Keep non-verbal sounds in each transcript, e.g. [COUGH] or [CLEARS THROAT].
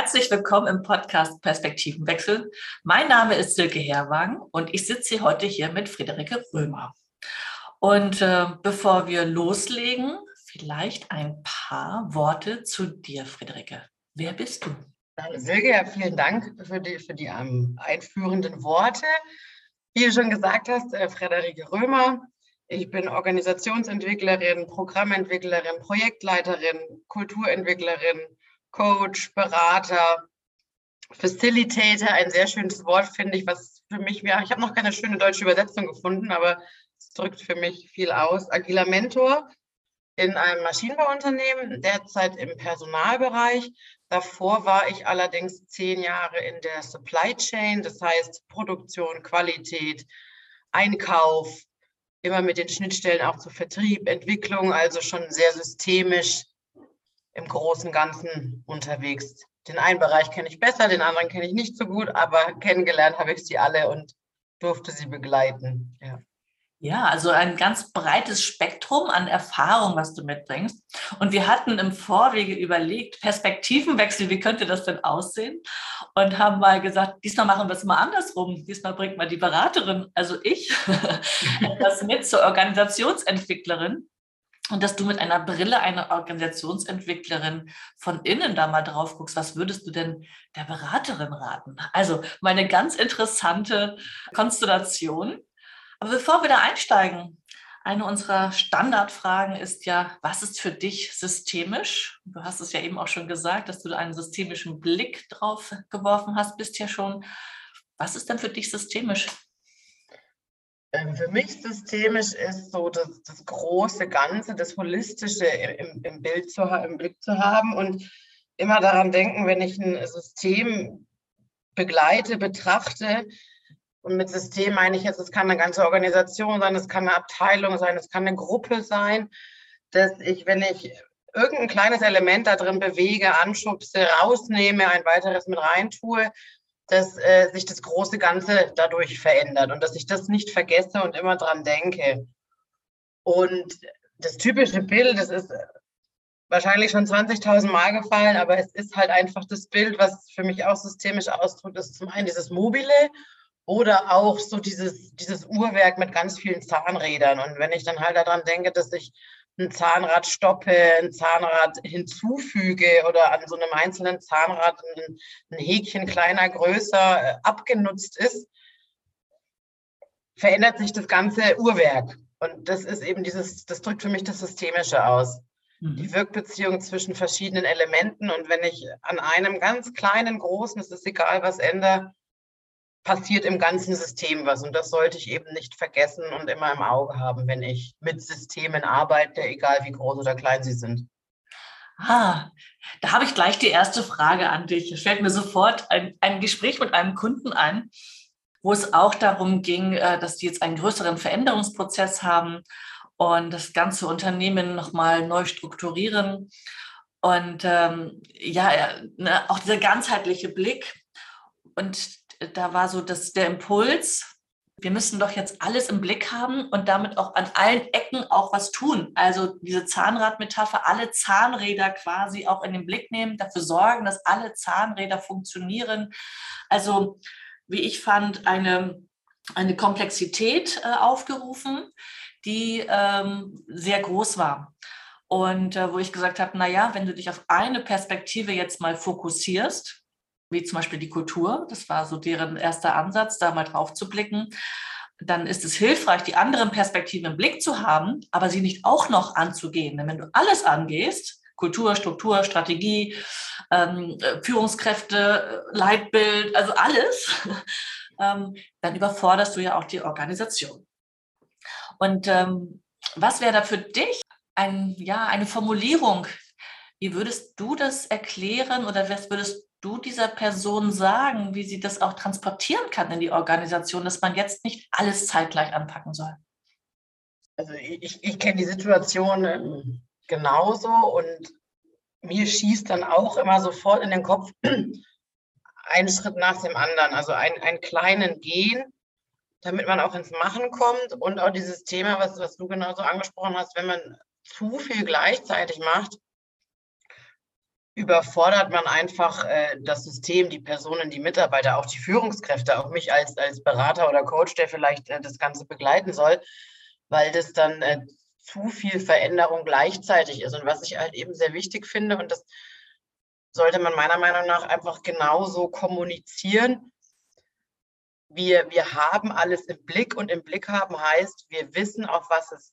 Herzlich willkommen im Podcast Perspektivenwechsel. Mein Name ist Silke Herwagen und ich sitze heute hier mit Friederike Römer. Und äh, bevor wir loslegen, vielleicht ein paar Worte zu dir, Friederike. Wer bist du? Silke, vielen Dank für die, für die ähm, einführenden Worte. Wie du schon gesagt hast, äh, Friederike Römer. Ich bin Organisationsentwicklerin, Programmentwicklerin, Projektleiterin, Kulturentwicklerin, Coach, Berater, Facilitator, ein sehr schönes Wort, finde ich, was für mich, ja, ich habe noch keine schöne deutsche Übersetzung gefunden, aber es drückt für mich viel aus. Agiler Mentor in einem Maschinenbauunternehmen, derzeit im Personalbereich. Davor war ich allerdings zehn Jahre in der Supply Chain, das heißt Produktion, Qualität, Einkauf, immer mit den Schnittstellen auch zu Vertrieb, Entwicklung, also schon sehr systemisch im großen Ganzen unterwegs. Den einen Bereich kenne ich besser, den anderen kenne ich nicht so gut, aber kennengelernt habe ich sie alle und durfte sie begleiten. Ja. Ja, also ein ganz breites Spektrum an Erfahrung, was du mitbringst. Und wir hatten im Vorwege überlegt, Perspektivenwechsel, wie könnte das denn aussehen? Und haben mal gesagt, diesmal machen wir es mal andersrum. Diesmal bringt mal die Beraterin, also ich, [LAUGHS] das mit zur Organisationsentwicklerin und dass du mit einer Brille einer Organisationsentwicklerin von innen da mal drauf guckst, was würdest du denn der Beraterin raten? Also meine ganz interessante Konstellation. Aber bevor wir da einsteigen, eine unserer Standardfragen ist ja, was ist für dich systemisch? Du hast es ja eben auch schon gesagt, dass du einen systemischen Blick drauf geworfen hast, bist ja schon. Was ist denn für dich systemisch? Ähm, für mich systemisch ist so das, das große Ganze, das Holistische im, im, Bild zu, im Blick zu haben und immer daran denken, wenn ich ein System begleite, betrachte, und mit System meine ich jetzt, es kann eine ganze Organisation sein, es kann eine Abteilung sein, es kann eine Gruppe sein, dass ich, wenn ich irgendein kleines Element da drin bewege, anschubse, rausnehme, ein weiteres mit reintue, dass äh, sich das große Ganze dadurch verändert und dass ich das nicht vergesse und immer dran denke. Und das typische Bild, das ist wahrscheinlich schon 20.000 Mal gefallen, aber es ist halt einfach das Bild, was für mich auch systemisch ausdrückt, ist zum einen dieses Mobile oder auch so dieses, dieses Uhrwerk mit ganz vielen Zahnrädern. Und wenn ich dann halt daran denke, dass ich ein Zahnrad stoppe, ein Zahnrad hinzufüge oder an so einem einzelnen Zahnrad ein, ein Häkchen kleiner, größer äh, abgenutzt ist, verändert sich das ganze Uhrwerk. Und das ist eben dieses, das drückt für mich das Systemische aus. Mhm. Die Wirkbeziehung zwischen verschiedenen Elementen. Und wenn ich an einem ganz kleinen, großen, es ist egal, was ändere, passiert im ganzen System was. Und das sollte ich eben nicht vergessen und immer im Auge haben, wenn ich mit Systemen arbeite, egal wie groß oder klein sie sind. Ah, da habe ich gleich die erste Frage an dich. Es fällt mir sofort ein, ein Gespräch mit einem Kunden ein, wo es auch darum ging, äh, dass die jetzt einen größeren Veränderungsprozess haben und das ganze Unternehmen nochmal neu strukturieren. Und ähm, ja, ne, auch dieser ganzheitliche Blick. Und da war so das, der Impuls, wir müssen doch jetzt alles im Blick haben und damit auch an allen Ecken auch was tun. Also diese Zahnradmetapher, alle Zahnräder quasi auch in den Blick nehmen, dafür sorgen, dass alle Zahnräder funktionieren. Also wie ich fand, eine, eine Komplexität äh, aufgerufen, die ähm, sehr groß war. Und äh, wo ich gesagt habe, naja, wenn du dich auf eine Perspektive jetzt mal fokussierst, wie zum Beispiel die Kultur. Das war so deren erster Ansatz, da mal drauf zu blicken. Dann ist es hilfreich, die anderen Perspektiven im Blick zu haben, aber sie nicht auch noch anzugehen. Denn wenn du alles angehst, Kultur, Struktur, Strategie, ähm, Führungskräfte, Leitbild, also alles, [LAUGHS] ähm, dann überforderst du ja auch die Organisation. Und ähm, was wäre da für dich ein, ja, eine Formulierung? Wie würdest du das erklären oder was würdest du dieser Person sagen, wie sie das auch transportieren kann in die Organisation, dass man jetzt nicht alles zeitgleich anpacken soll? Also ich, ich kenne die Situation ähm, genauso und mir schießt dann auch immer sofort in den Kopf [CLEARS THROAT] einen Schritt nach dem anderen, also einen, einen kleinen Gehen, damit man auch ins Machen kommt und auch dieses Thema, was, was du genauso angesprochen hast, wenn man zu viel gleichzeitig macht, überfordert man einfach äh, das System, die Personen, die Mitarbeiter, auch die Führungskräfte, auch mich als, als Berater oder Coach, der vielleicht äh, das Ganze begleiten soll, weil das dann äh, zu viel Veränderung gleichzeitig ist. Und was ich halt eben sehr wichtig finde, und das sollte man meiner Meinung nach einfach genauso kommunizieren. Wir, wir haben alles im Blick und im Blick haben heißt, wir wissen, auf was es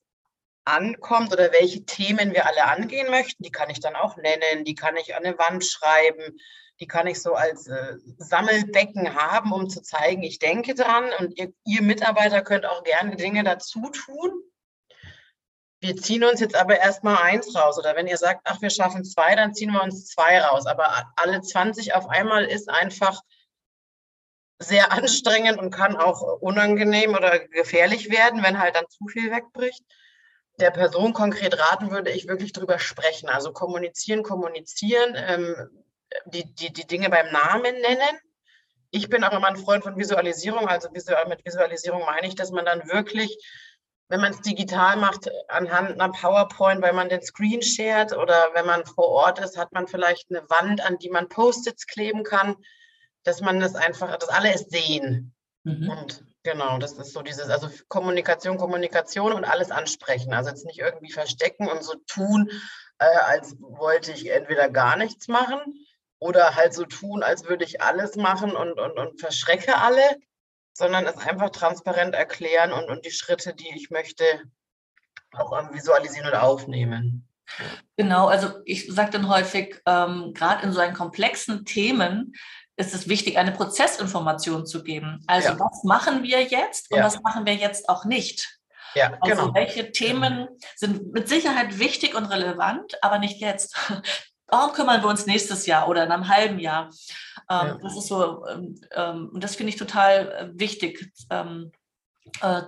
ankommt oder welche Themen wir alle angehen möchten. Die kann ich dann auch nennen, die kann ich an eine Wand schreiben, die kann ich so als äh, Sammelbecken haben, um zu zeigen, ich denke dran und ihr, ihr Mitarbeiter könnt auch gerne Dinge dazu tun wir ziehen uns jetzt aber erstmal eins raus. Oder wenn ihr sagt, ach, wir schaffen zwei, dann ziehen wir uns zwei raus. Aber alle 20 auf einmal ist einfach sehr anstrengend und kann auch unangenehm oder gefährlich werden, wenn halt dann zu viel wegbricht. Der Person konkret raten würde ich wirklich drüber sprechen. Also kommunizieren, kommunizieren, ähm, die, die, die Dinge beim Namen nennen. Ich bin auch immer ein Freund von Visualisierung. Also mit Visualisierung meine ich, dass man dann wirklich wenn man es digital macht, anhand einer PowerPoint, weil man den Screen shared oder wenn man vor Ort ist, hat man vielleicht eine Wand, an die man Post-its kleben kann, dass man das einfach, dass alle es sehen. Mhm. Und genau, das ist so dieses, also Kommunikation, Kommunikation und alles ansprechen. Also jetzt nicht irgendwie verstecken und so tun, äh, als wollte ich entweder gar nichts machen oder halt so tun, als würde ich alles machen und, und, und verschrecke alle sondern es einfach transparent erklären und, und die Schritte, die ich möchte, auch visualisieren oder aufnehmen. Genau, also ich sage dann häufig, ähm, gerade in so einen komplexen Themen ist es wichtig, eine Prozessinformation zu geben. Also ja. was machen wir jetzt und ja. was machen wir jetzt auch nicht? Ja, also genau. welche Themen sind mit Sicherheit wichtig und relevant, aber nicht jetzt. Darum [LAUGHS] kümmern wir uns nächstes Jahr oder in einem halben Jahr. Ähm, ja. Das ist so, ähm, ähm, und das finde ich total äh, wichtig, ähm, äh,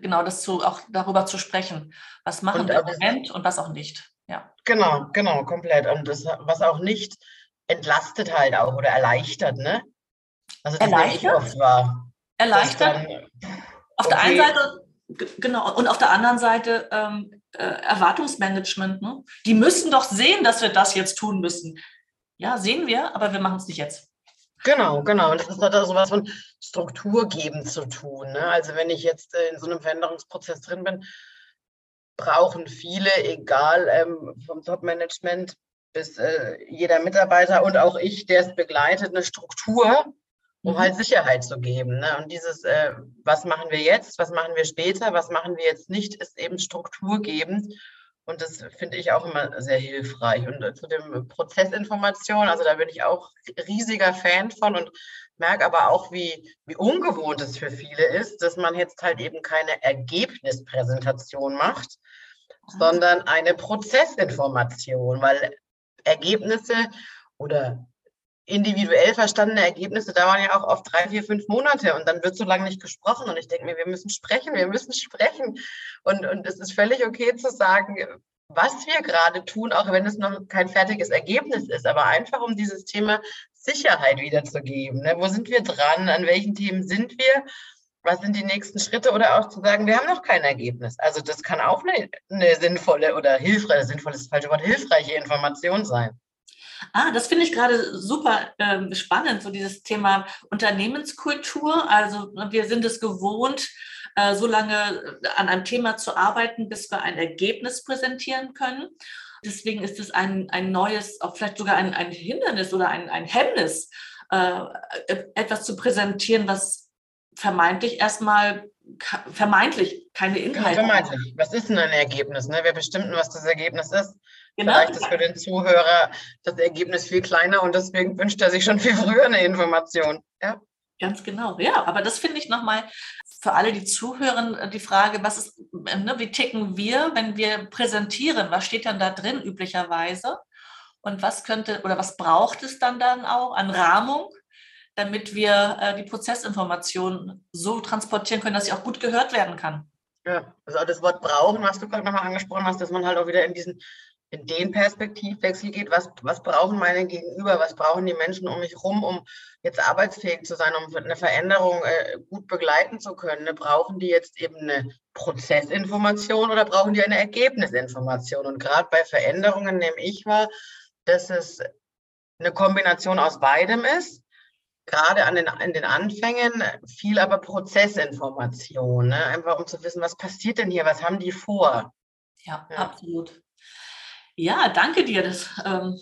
genau das zu, auch darüber zu sprechen. Was machen und, wir im Moment und was auch nicht. Ja. Genau, genau, komplett. Und das, was auch nicht entlastet halt auch oder erleichtert, ne? Also das erleichtert? oft war. Erleichtert. Dann, Auf okay. der einen Seite Genau, und auf der anderen Seite ähm, äh, Erwartungsmanagement. Ne? Die müssen doch sehen, dass wir das jetzt tun müssen. Ja, sehen wir, aber wir machen es nicht jetzt. Genau, genau. Und das ist halt auch sowas von Struktur geben zu tun. Ne? Also wenn ich jetzt äh, in so einem Veränderungsprozess drin bin, brauchen viele, egal ähm, vom Top-Management bis äh, jeder Mitarbeiter und auch ich, der es begleitet, eine Struktur, um halt mhm. Sicherheit zu geben. Ne? Und dieses, äh, was machen wir jetzt, was machen wir später, was machen wir jetzt nicht, ist eben strukturgebend. Und das finde ich auch immer sehr hilfreich. Und äh, zu dem Prozessinformation, also da bin ich auch riesiger Fan von und merke aber auch, wie, wie ungewohnt es für viele ist, dass man jetzt halt eben keine Ergebnispräsentation macht, mhm. sondern eine Prozessinformation, weil Ergebnisse oder individuell verstandene Ergebnisse dauern ja auch oft drei, vier, fünf Monate und dann wird so lange nicht gesprochen. Und ich denke mir, wir müssen sprechen, wir müssen sprechen. Und, und es ist völlig okay zu sagen, was wir gerade tun, auch wenn es noch kein fertiges Ergebnis ist, aber einfach um dieses Thema Sicherheit wiederzugeben. Ne? Wo sind wir dran? An welchen Themen sind wir? Was sind die nächsten Schritte? Oder auch zu sagen, wir haben noch kein Ergebnis. Also das kann auch eine, eine sinnvolle oder hilfreiche, sinnvolle ist das falsche Wort, hilfreiche Information sein. Ah, das finde ich gerade super äh, spannend, so dieses Thema Unternehmenskultur. Also ne, wir sind es gewohnt, äh, so lange äh, an einem Thema zu arbeiten, bis wir ein Ergebnis präsentieren können. Deswegen ist es ein, ein neues, auch vielleicht sogar ein, ein Hindernis oder ein, ein Hemmnis, äh, äh etwas zu präsentieren, was vermeintlich erstmal vermeintlich keine Inhalte. Vermeintlich. Was ist denn ein Ergebnis? Ne? Wer bestimmt, was das Ergebnis ist? Genau. Vielleicht ist für den Zuhörer das Ergebnis viel kleiner und deswegen wünscht er sich schon viel früher eine Information. Ja. Ganz genau, ja. Aber das finde ich nochmal für alle, die zuhören, äh, die Frage, was ist, äh, ne, wie ticken wir, wenn wir präsentieren? Was steht dann da drin üblicherweise? Und was könnte oder was braucht es dann dann auch an Rahmung, damit wir äh, die Prozessinformation so transportieren können, dass sie auch gut gehört werden kann? Ja, also das Wort brauchen, was du gerade nochmal angesprochen hast, dass man halt auch wieder in diesen in den Perspektivwechsel geht, was, was brauchen meine Gegenüber, was brauchen die Menschen um mich herum, um jetzt arbeitsfähig zu sein, um eine Veränderung äh, gut begleiten zu können. Ne? Brauchen die jetzt eben eine Prozessinformation oder brauchen die eine Ergebnisinformation? Und gerade bei Veränderungen nehme ich wahr, dass es eine Kombination aus beidem ist. Gerade an den, in den Anfängen viel aber Prozessinformation, ne? einfach um zu wissen, was passiert denn hier, was haben die vor. Ja, ja. absolut. Ja, danke dir. Das, ähm,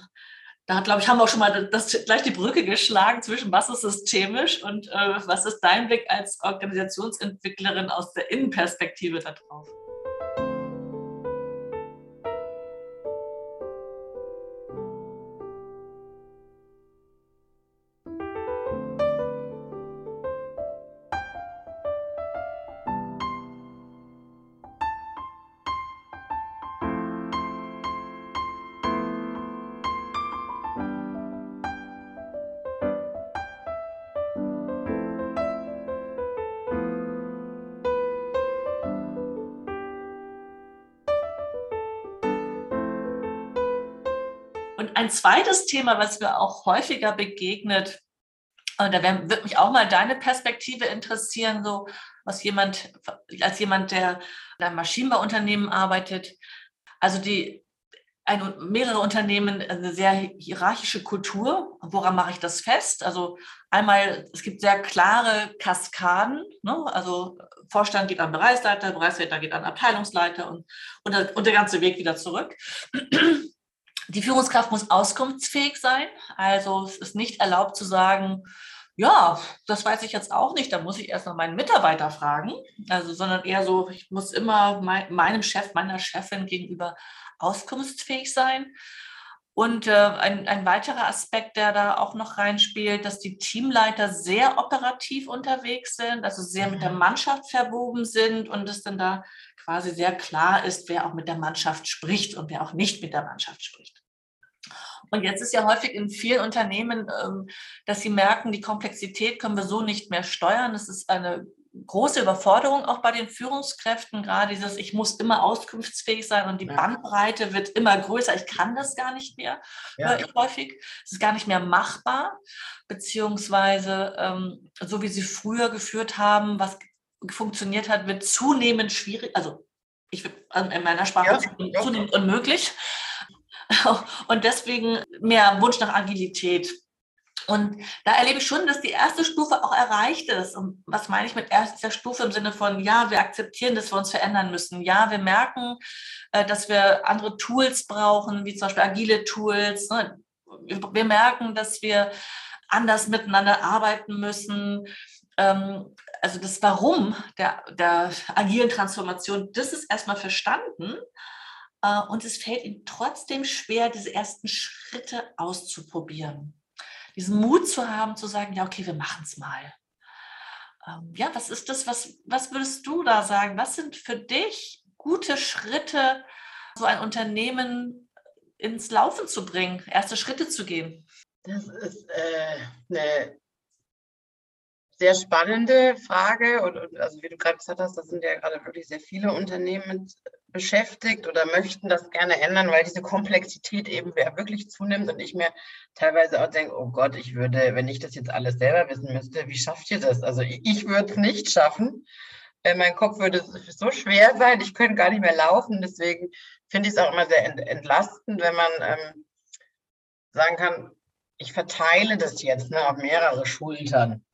da glaube ich, haben wir auch schon mal das, gleich die Brücke geschlagen zwischen was ist systemisch und äh, was ist dein Blick als Organisationsentwicklerin aus der Innenperspektive darauf. Und ein zweites Thema, was mir auch häufiger begegnet, und da wird mich auch mal deine Perspektive interessieren, so was jemand, als jemand, der in einem Maschinenbauunternehmen arbeitet. Also die ein, mehrere Unternehmen eine sehr hierarchische Kultur. Woran mache ich das fest? Also einmal, es gibt sehr klare Kaskaden. Ne? Also Vorstand geht an Bereichsleiter, Bereichsleiter geht an Abteilungsleiter und, und, und der ganze Weg wieder zurück. Die Führungskraft muss auskunftsfähig sein. Also es ist nicht erlaubt zu sagen, ja, das weiß ich jetzt auch nicht, da muss ich erst noch meinen Mitarbeiter fragen. Also, sondern eher so, ich muss immer mein, meinem Chef, meiner Chefin gegenüber auskunftsfähig sein. Und äh, ein, ein weiterer Aspekt, der da auch noch reinspielt, dass die Teamleiter sehr operativ unterwegs sind, also sehr mit der mhm. Mannschaft verwoben sind und es dann da quasi sehr klar ist, wer auch mit der Mannschaft spricht und wer auch nicht mit der Mannschaft spricht. Und jetzt ist ja häufig in vielen Unternehmen, ähm, dass sie merken, die Komplexität können wir so nicht mehr steuern. Es ist eine große Überforderung auch bei den Führungskräften, gerade dieses, ich muss immer auskunftsfähig sein und die ja. Bandbreite wird immer größer. Ich kann das gar nicht mehr, ja. höre ich häufig. Es ist gar nicht mehr machbar, beziehungsweise ähm, so wie sie früher geführt haben, was funktioniert hat, wird zunehmend schwierig, also ich in meiner Sprache ja. zunehmend unmöglich. [LAUGHS] Und deswegen mehr Wunsch nach Agilität. Und da erlebe ich schon, dass die erste Stufe auch erreicht ist. Und was meine ich mit erster Stufe im Sinne von, ja, wir akzeptieren, dass wir uns verändern müssen. Ja, wir merken, äh, dass wir andere Tools brauchen, wie zum Beispiel agile Tools. Ne? Wir merken, dass wir anders miteinander arbeiten müssen. Ähm, also das Warum der, der agilen Transformation, das ist erstmal verstanden. Äh, und es fällt ihnen trotzdem schwer, diese ersten Schritte auszuprobieren diesen Mut zu haben, zu sagen, ja, okay, wir machen es mal. Ähm, ja, was ist das, was, was würdest du da sagen? Was sind für dich gute Schritte, so ein Unternehmen ins Laufen zu bringen, erste Schritte zu gehen? Das ist äh, eine sehr spannende Frage. Und, und, also wie du gerade gesagt hast, da sind ja gerade wirklich sehr viele Unternehmen beschäftigt oder möchten das gerne ändern, weil diese Komplexität eben wirklich zunimmt und ich mir teilweise auch denke, oh Gott, ich würde, wenn ich das jetzt alles selber wissen müsste, wie schafft ihr das? Also ich, ich würde es nicht schaffen. Äh, mein Kopf würde so schwer sein, ich könnte gar nicht mehr laufen. Deswegen finde ich es auch immer sehr entlastend, wenn man ähm, sagen kann, ich verteile das jetzt ne, auf mehrere Schultern.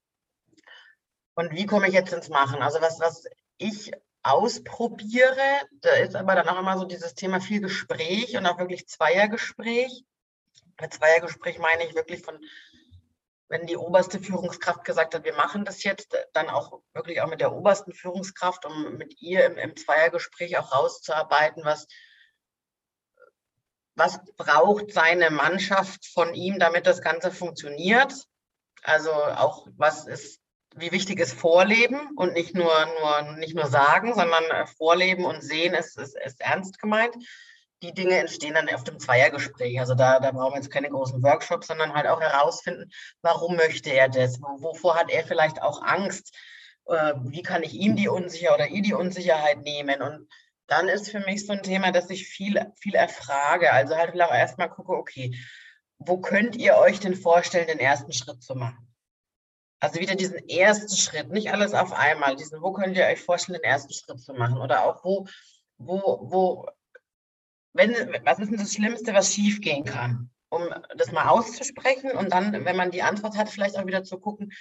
Und wie komme ich jetzt ins Machen? Also was, was ich ausprobiere, da ist aber dann auch immer so dieses Thema viel Gespräch und auch wirklich Zweiergespräch. Mit Zweiergespräch meine ich wirklich von, wenn die oberste Führungskraft gesagt hat, wir machen das jetzt, dann auch wirklich auch mit der obersten Führungskraft, um mit ihr im, im Zweiergespräch auch rauszuarbeiten, was, was braucht seine Mannschaft von ihm, damit das Ganze funktioniert. Also auch, was ist wie wichtig ist Vorleben und nicht nur, nur, nicht nur sagen, sondern äh, Vorleben und Sehen ist, ist, ist ernst gemeint. Die Dinge entstehen dann auf dem Zweiergespräch. Also da, da brauchen wir jetzt keine großen Workshops, sondern halt auch herausfinden, warum möchte er das? Wovor hat er vielleicht auch Angst? Äh, wie kann ich ihm die Unsicherheit oder ihr die Unsicherheit nehmen? Und dann ist für mich so ein Thema, dass ich viel, viel erfrage. Also halt auch erstmal gucke, okay, wo könnt ihr euch denn vorstellen, den ersten Schritt zu machen? Also wieder diesen ersten Schritt, nicht alles auf einmal. Diesen, wo könnt ihr euch vorstellen, den ersten Schritt zu machen? Oder auch wo, wo, wo, wenn, was ist denn das Schlimmste, was schiefgehen kann? um das mal auszusprechen und dann, wenn man die Antwort hat, vielleicht auch wieder zu gucken,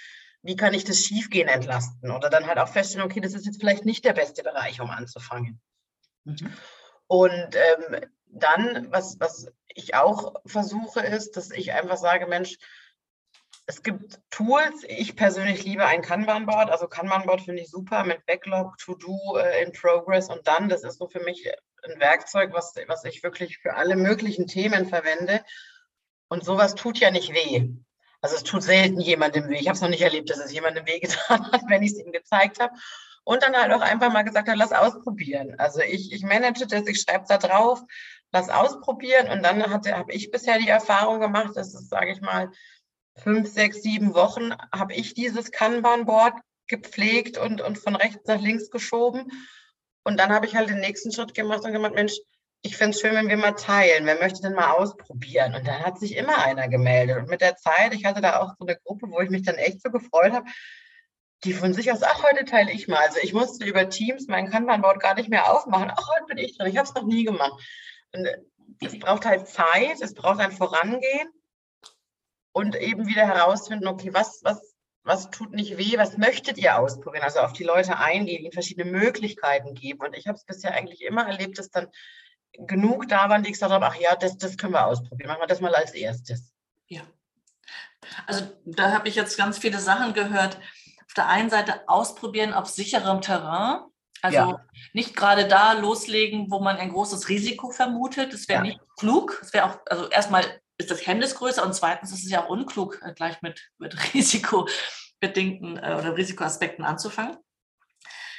wie kann ich das Schiefgehen entlasten oder dann halt auch feststellen, okay, das ist jetzt vielleicht nicht der beste Bereich, um anzufangen. Mhm. Und ähm, dann, was, was ich auch versuche, ist, dass ich einfach sage, Mensch, es gibt Tools. Ich persönlich liebe ein Kanban-Board. Also Kanban-Board finde ich super mit Backlog, To-Do, äh, in Progress und dann. Das ist so für mich ein Werkzeug, was, was ich wirklich für alle möglichen Themen verwende. Und sowas tut ja nicht weh. Also es tut selten jemandem weh. Ich habe es noch nicht erlebt, dass es jemandem weh [LAUGHS] getan hat, wenn ich es ihm gezeigt habe. Und dann halt auch einfach mal gesagt hat, lass ausprobieren. Also ich, ich manage das, ich schreibe da drauf, lass ausprobieren. Und dann habe ich bisher die Erfahrung gemacht, dass es, sage ich mal, fünf, sechs, sieben Wochen habe ich dieses Kanban-Board gepflegt und, und von rechts nach links geschoben. Und dann habe ich halt den nächsten Schritt gemacht und gemacht, Mensch, ich finde es schön, wenn wir mal teilen. Wer möchte denn mal ausprobieren? Und dann hat sich immer einer gemeldet. Und mit der Zeit, ich hatte da auch so eine Gruppe, wo ich mich dann echt so gefreut habe, die von sich aus, ach, heute teile ich mal. Also ich musste über Teams mein Kanban-Board gar nicht mehr aufmachen. Ach, heute bin ich drin. Ich habe es noch nie gemacht. Und es braucht halt Zeit, es braucht ein Vorangehen und eben wieder herausfinden, okay, was, was, was tut nicht weh, was möchtet ihr ausprobieren? Also auf die Leute eingehen, ihnen verschiedene Möglichkeiten geben. Und ich habe es bisher eigentlich immer erlebt, dass dann genug da waren, die gesagt haben, ach ja, das, das können wir ausprobieren. Machen wir das mal als erstes. Ja. Also da habe ich jetzt ganz viele Sachen gehört. Auf der einen Seite ausprobieren auf sicherem Terrain. Also ja. nicht gerade da loslegen, wo man ein großes Risiko vermutet. Das wäre ja. nicht klug. Das wäre auch, also erstmal ist das Hemmnis größer und zweitens ist es ja auch unklug, äh, gleich mit, mit [LAUGHS] risikobedingten äh, oder Risikoaspekten anzufangen.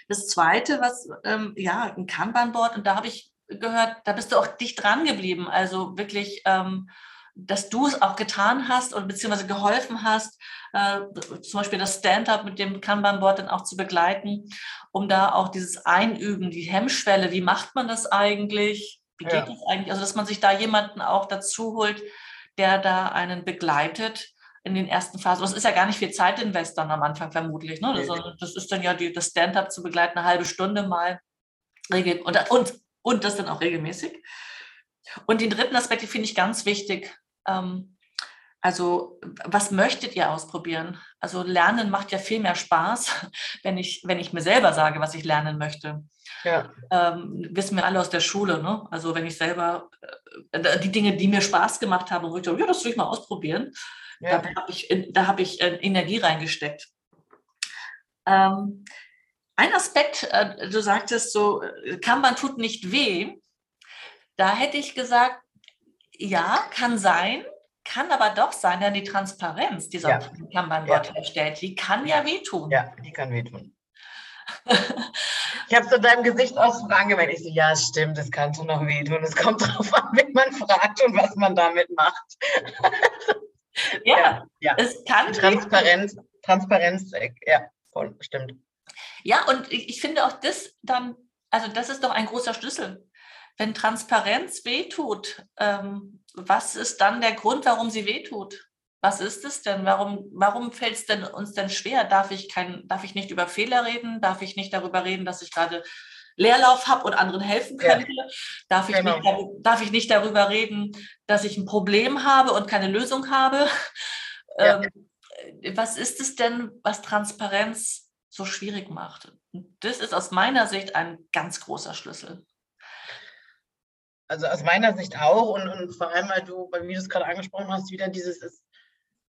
Das zweite, was, ähm, ja, ein Kanban-Board, und da habe ich gehört, da bist du auch dicht dran geblieben. Also wirklich, ähm, dass du es auch getan hast und beziehungsweise geholfen hast, äh, zum Beispiel das Stand-up mit dem Kanban-Board dann auch zu begleiten, um da auch dieses Einüben, die Hemmschwelle, wie macht man das eigentlich? Wie geht ja. das eigentlich? Also, dass man sich da jemanden auch dazu holt, der da einen begleitet in den ersten Phasen. Das ist ja gar nicht viel Zeitinvest dann am Anfang vermutlich. Ne? Das, das ist dann ja die, das Stand-up zu begleiten, eine halbe Stunde mal. Und, und, und das dann auch regelmäßig. Und den dritten Aspekt, den finde ich ganz wichtig. Ähm, also, was möchtet ihr ausprobieren? Also, Lernen macht ja viel mehr Spaß, [LAUGHS] wenn ich, wenn ich mir selber sage, was ich lernen möchte. Ja. Ähm, wissen wir alle aus der Schule, ne? Also, wenn ich selber äh, die Dinge, die mir Spaß gemacht haben, wo ich dachte, ja, das will ich mal ausprobieren, ja. da habe ich, hab ich äh, Energie reingesteckt. Ähm, ein Aspekt, äh, du sagtest so, Kanban tut nicht weh. Da hätte ich gesagt, ja, kann sein, kann aber doch sein, denn die Transparenz, die so ja. Kanban-Bot ja. herstellt, die kann ja wehtun. Ja, die kann wehtun. ich habe zu deinem Gesicht aus Fragen gemerkt. Ich so, ja, stimmt, das kann schon noch wehtun. Es kommt [LAUGHS] darauf an, wen man fragt und was man damit macht. ja, ja, ja, es kann. Transparenz, Transparenz, ja, voll, stimmt. Ja, und ich finde auch das dann, also das ist doch ein großer Schlüssel. Wenn Transparenz wehtut, ähm, was ist dann der Grund, warum sie wehtut? Was ist es denn? Warum, warum fällt es denn uns denn schwer? Darf ich, kein, darf ich nicht über Fehler reden? Darf ich nicht darüber reden, dass ich gerade Leerlauf habe und anderen helfen könnte? Ja. Darf, ich genau. nicht, darf ich nicht darüber reden, dass ich ein Problem habe und keine Lösung habe? Ja. Ähm, was ist es denn, was Transparenz so schwierig macht? Das ist aus meiner Sicht ein ganz großer Schlüssel. Also aus meiner Sicht auch und, und vor allem, weil du, wie du es gerade angesprochen hast, wieder dieses ist,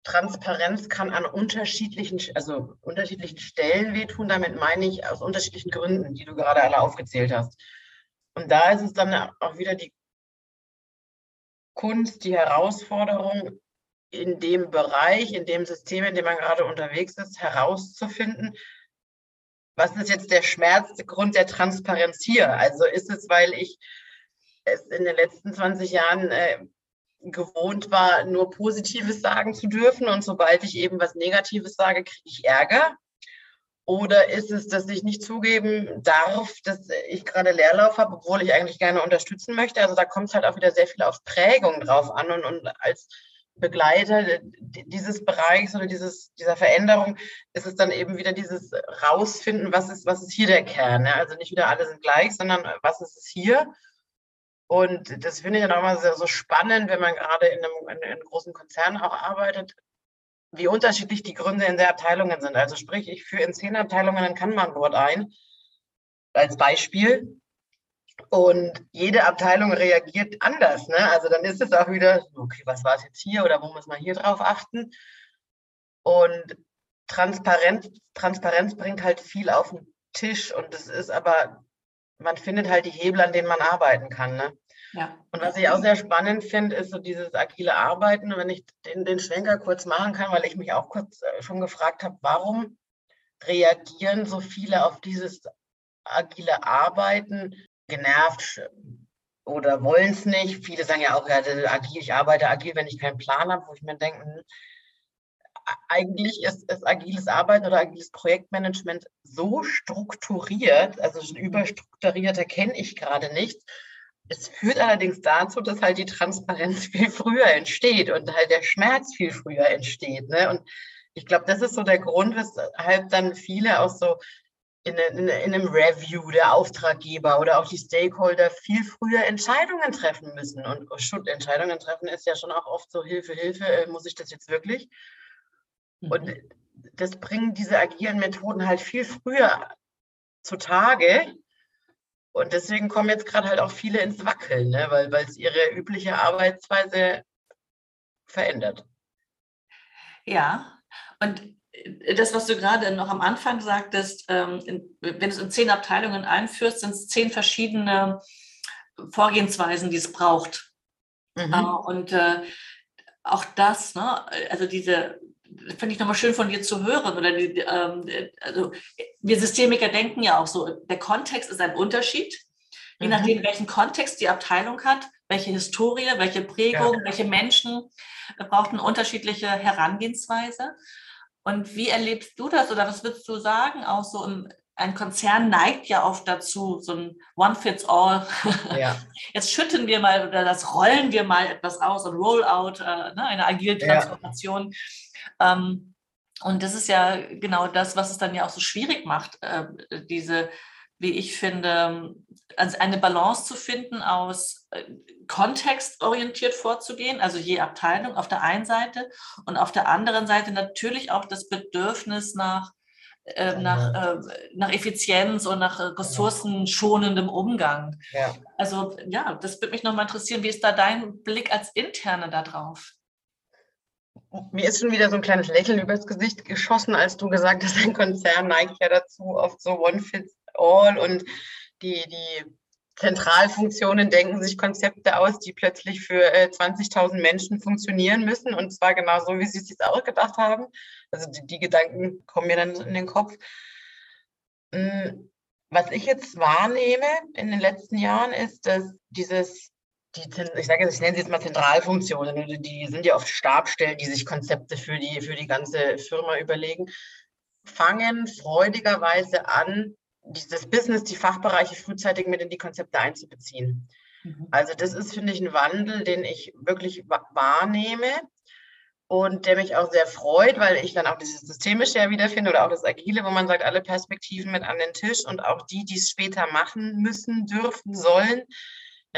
Transparenz kann an unterschiedlichen, also unterschiedlichen Stellen wehtun. Damit meine ich aus unterschiedlichen Gründen, die du gerade alle aufgezählt hast. Und da ist es dann auch wieder die Kunst, die Herausforderung, in dem Bereich, in dem System, in dem man gerade unterwegs ist, herauszufinden, was ist jetzt der Schmerzgrund der Transparenz hier? Also ist es, weil ich es in den letzten 20 Jahren äh, gewohnt war, nur Positives sagen zu dürfen und sobald ich eben was Negatives sage, kriege ich Ärger? Oder ist es, dass ich nicht zugeben darf, dass ich gerade Leerlauf habe, obwohl ich eigentlich gerne unterstützen möchte? Also da kommt es halt auch wieder sehr viel auf Prägung drauf an und, und als Begleiter dieses Bereichs oder dieses, dieser Veränderung ist es dann eben wieder dieses Rausfinden, was ist, was ist hier der Kern. Ne? Also nicht wieder alle sind gleich, sondern was ist es hier? Und das finde ich dann auch mal sehr, so spannend, wenn man gerade in einem, in einem großen Konzern auch arbeitet, wie unterschiedlich die Gründe in der Abteilungen sind. Also sprich, ich führe in zehn Abteilungen ein Kanban-Board ein, als Beispiel. Und jede Abteilung reagiert anders. Ne? Also dann ist es auch wieder, okay, was war es jetzt hier oder wo muss man hier drauf achten? Und Transparenz, Transparenz bringt halt viel auf den Tisch und es ist aber, man findet halt die Hebel, an denen man arbeiten kann. Ne? Ja. Und was ich auch sehr spannend finde, ist so dieses agile Arbeiten. Wenn ich den, den Schwenker kurz machen kann, weil ich mich auch kurz äh, schon gefragt habe, warum reagieren so viele auf dieses agile Arbeiten genervt oder wollen es nicht. Viele sagen ja auch, ja, agil, ich arbeite agil, wenn ich keinen Plan habe, wo ich mir denke, hm, eigentlich ist, ist agiles Arbeiten oder agiles Projektmanagement so strukturiert, also schon überstrukturierter kenne ich gerade nicht. Es führt allerdings dazu, dass halt die Transparenz [LAUGHS] viel früher entsteht und halt der Schmerz viel früher entsteht. Ne? Und ich glaube, das ist so der Grund, weshalb dann viele auch so in, in, in, einem Review der Auftraggeber oder auch die Stakeholder viel früher Entscheidungen treffen müssen. Und oh, Entscheidungen treffen ist ja schon auch oft so, Hilfe, Hilfe, äh, muss ich das jetzt wirklich? Und mhm. das bringen diese agilen Methoden halt viel früher zutage. Und deswegen kommen jetzt gerade halt auch viele ins Wackeln, ne? weil es ihre übliche Arbeitsweise verändert. Ja, und das, was du gerade noch am Anfang sagtest, ähm, wenn du es in zehn Abteilungen einführst, sind es zehn verschiedene Vorgehensweisen, die es braucht. Mhm. Äh, und äh, auch das, ne, also diese finde ich nochmal schön von dir zu hören. Oder die, ähm, also wir Systemiker denken ja auch so, der Kontext ist ein Unterschied. Je mhm. nachdem, welchen Kontext die Abteilung hat, welche Historie, welche Prägung, ja. welche Menschen, äh, braucht eine unterschiedliche Herangehensweise. Und wie erlebst du das oder was würdest du sagen, auch so im, ein Konzern neigt ja oft dazu, so ein One-Fits-All. [LAUGHS] Ja. Jetzt schütten wir mal oder das rollen wir mal etwas aus, ein Rollout, äh, ne, eine agile Transformation. Ja. Ähm, und das ist ja genau das, was es dann ja auch so schwierig macht, äh, diese, wie ich finde, also eine Balance zu finden aus äh, kontextorientiert vorzugehen, also je Abteilung auf der einen Seite und auf der anderen Seite natürlich auch das Bedürfnis nach äh, nach, äh, nach Effizienz und nach ressourcenschonendem Umgang. Ja. Also ja, das würde mich nochmal interessieren. Wie ist da dein Blick als Interne darauf? Mir ist schon wieder so ein kleines Lächeln übers Gesicht geschossen, als du gesagt hast, ein Konzern neigt ja dazu, oft so One Fits All und die, die Zentralfunktionen denken sich Konzepte aus, die plötzlich für äh, 20.000 Menschen funktionieren müssen und zwar genau so, wie sie es sich auch gedacht haben. Also die, die Gedanken kommen mir dann in den Kopf. Hm, was ich jetzt wahrnehme in den letzten Jahren ist, dass dieses die, ich sage jetzt, ich nenne sie jetzt mal Zentralfunktionen, die sind ja oft Stabstellen, die sich Konzepte für die, für die ganze Firma überlegen, fangen freudigerweise an, dieses Business, die Fachbereiche frühzeitig mit in die Konzepte einzubeziehen. Mhm. Also das ist, finde ich, ein Wandel, den ich wirklich wahrnehme und der mich auch sehr freut, weil ich dann auch dieses Systemische ja wiederfinde oder auch das Agile, wo man sagt, alle Perspektiven mit an den Tisch und auch die, die es später machen müssen, dürfen, sollen,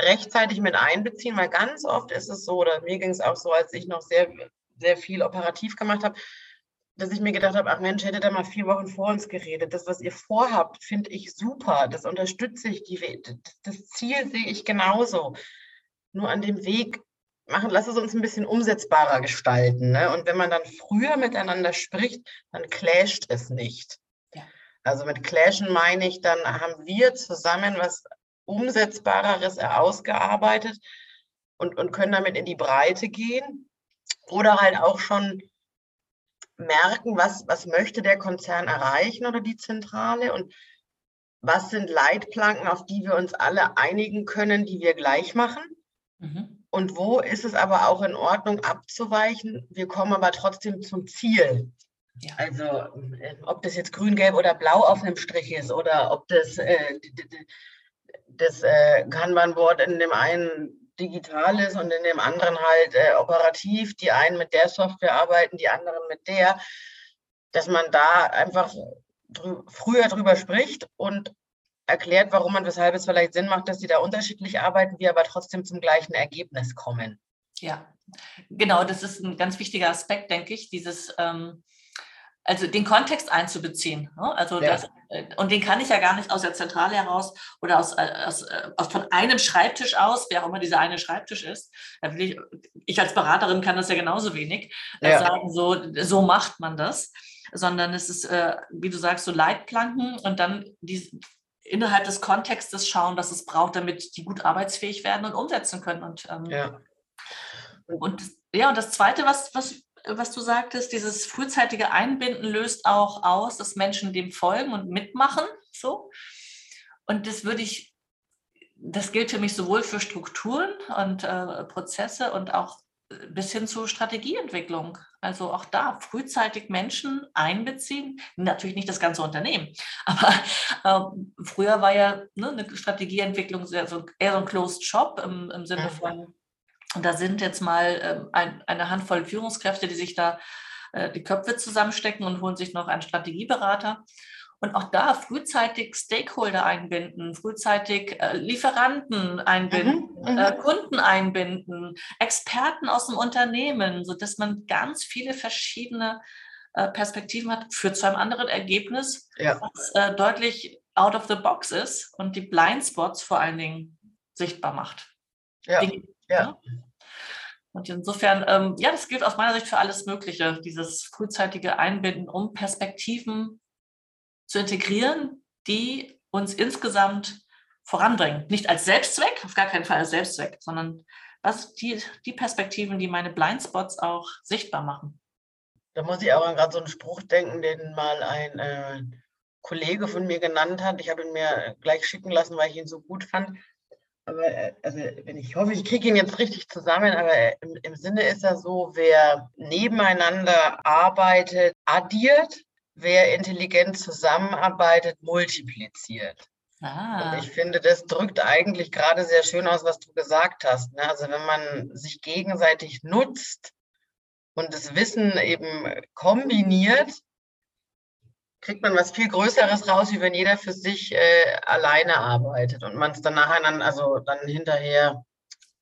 rechtzeitig mit einbeziehen, weil ganz oft ist es so, oder mir ging es auch so, als ich noch sehr, sehr viel operativ gemacht habe, dass ich mir gedacht habe, ach Mensch, hätte da mal vier Wochen vor uns geredet. Das, was ihr vorhabt, finde ich super. Das unterstütze ich. Die, das Ziel sehe ich genauso. Nur an dem Weg machen, lass es uns ein bisschen umsetzbarer gestalten. Ne? Und wenn man dann früher miteinander spricht, dann clasht es nicht. Ja. Also mit clashen meine ich, dann haben wir zusammen was Umsetzbareres ausgearbeitet und, und können damit in die Breite gehen. Oder halt auch schon merken, was, was möchte der Konzern erreichen oder die Zentrale und was sind Leitplanken, auf die wir uns alle einigen können, die wir gleich machen. Mhm. Und wo ist es aber auch in Ordnung abzuweichen? Wir kommen aber trotzdem zum Ziel. Ja. Also ob das jetzt grün, gelb oder blau auf einem Strich ist oder ob das äh, das äh, Kanban-Board in dem einen digital ist und in dem anderen halt äh, operativ. Die einen mit der Software arbeiten, die anderen mit der. Dass man da einfach drü früher drüber spricht und erklärt, warum und weshalb es vielleicht Sinn macht, dass sie da unterschiedlich arbeiten, wir aber trotzdem zum gleichen Ergebnis kommen. Ja, genau, das ist ein ganz wichtiger Aspekt, denke ich, dieses, ähm, also den Kontext einzubeziehen. Ne? Also ja. das, äh, und den kann ich ja gar nicht aus der Zentrale heraus oder aus, äh, aus, äh, aus von einem Schreibtisch aus, wer auch immer dieser eine Schreibtisch ist. Ich, ich, als Beraterin kann das ja genauso wenig ja. sagen, so, so macht man das, sondern es ist, wie du sagst, so Leitplanken und dann die, innerhalb des Kontextes schauen, was es braucht, damit die gut arbeitsfähig werden und umsetzen können. Und, ähm, ja. und ja, und das Zweite, was, was, was du sagtest, dieses frühzeitige Einbinden löst auch aus, dass Menschen dem folgen und mitmachen. So. Und das würde ich, das gilt für mich sowohl für Strukturen und äh, Prozesse und auch bis hin zu Strategieentwicklung. Also auch da frühzeitig Menschen einbeziehen. Natürlich nicht das ganze Unternehmen, [LAUGHS] aber äh, früher war ja ne, eine Strategieentwicklung sehr, so, eher so ein Closed Shop im, im Sinne von, und da sind jetzt mal äh, ein, eine Handvoll Führungskräfte, die sich da äh, die Köpfe zusammenstecken und holen sich noch einen Strategieberater. Und auch da frühzeitig Stakeholder einbinden, frühzeitig äh, Lieferanten einbinden, mhm, mhm, äh, Kunden einbinden, Experten aus dem Unternehmen, sodass man ganz viele verschiedene äh, Perspektiven hat, führt zu einem anderen Ergebnis, ja. was äh, deutlich out of the box ist und die Blindspots vor allen Dingen sichtbar macht. Ja. Die, ja. Und insofern, ähm, ja, das gilt aus meiner Sicht für alles Mögliche, dieses frühzeitige Einbinden, um Perspektiven zu integrieren, die uns insgesamt voranbringen. Nicht als Selbstzweck, auf gar keinen Fall als Selbstzweck, sondern was die, die Perspektiven, die meine Blindspots auch sichtbar machen. Da muss ich aber gerade so einen Spruch denken, den mal ein äh, Kollege von mir genannt hat. Ich habe ihn mir gleich schicken lassen, weil ich ihn so gut fand. Aber äh, also, ich hoffe, ich kriege ihn jetzt richtig zusammen, aber äh, im, im Sinne ist er so, wer nebeneinander arbeitet, addiert wer intelligent zusammenarbeitet, multipliziert. Ah. Und ich finde, das drückt eigentlich gerade sehr schön aus, was du gesagt hast. Ne? Also wenn man sich gegenseitig nutzt und das Wissen eben kombiniert, kriegt man was viel Größeres raus, wie wenn jeder für sich äh, alleine arbeitet und man es dann nacheinander, also dann hinterher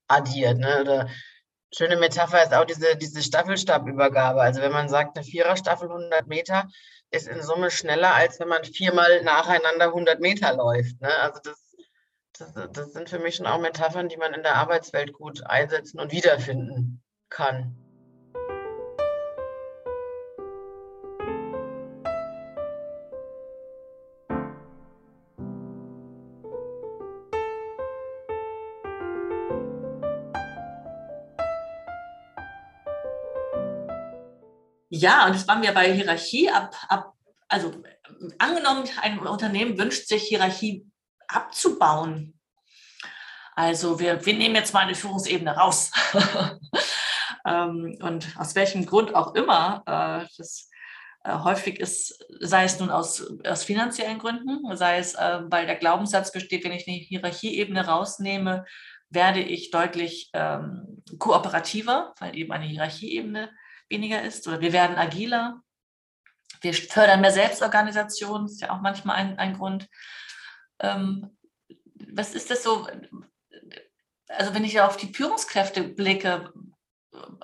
addiert. Ne? Oder schöne Metapher ist auch diese, diese Staffelstabübergabe. Also wenn man sagt, eine Viererstaffel 100 Meter, ist in Summe schneller, als wenn man viermal nacheinander 100 Meter läuft. Ne? Also das, das, das sind für mich schon auch Metaphern, die man in der Arbeitswelt gut einsetzen und wiederfinden kann. Ja, und das waren wir bei Hierarchie ab, ab also angenommen, ein Unternehmen wünscht sich Hierarchie abzubauen. Also wir, wir nehmen jetzt mal eine Führungsebene raus. [LAUGHS] Ähm, und aus welchem Grund auch immer, äh, das äh, häufig ist, sei es nun aus, aus finanziellen Gründen, sei es, äh, weil der Glaubenssatz besteht, wenn ich eine Hierarchieebene rausnehme, werde ich deutlich ähm, kooperativer, weil eben eine Hierarchieebene weniger ist oder wir werden agiler. Wir fördern mehr Selbstorganisation, ist ja auch manchmal ein, ein Grund. Ähm, was ist das so? Also wenn ich auf die Führungskräfte blicke,